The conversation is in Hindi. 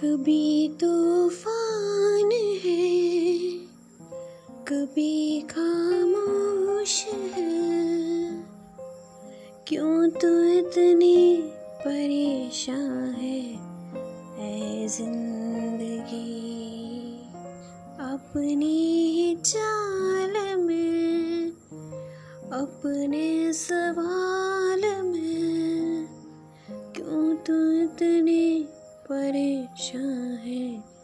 कभी तूफ़ान है, कभी खामोश है। क्यों तू इतनी परेशान है, ऐ ज़िंदगी? अपनी ही चाल में, अपने सवाल में, क्यों तू इतनी परेशान है।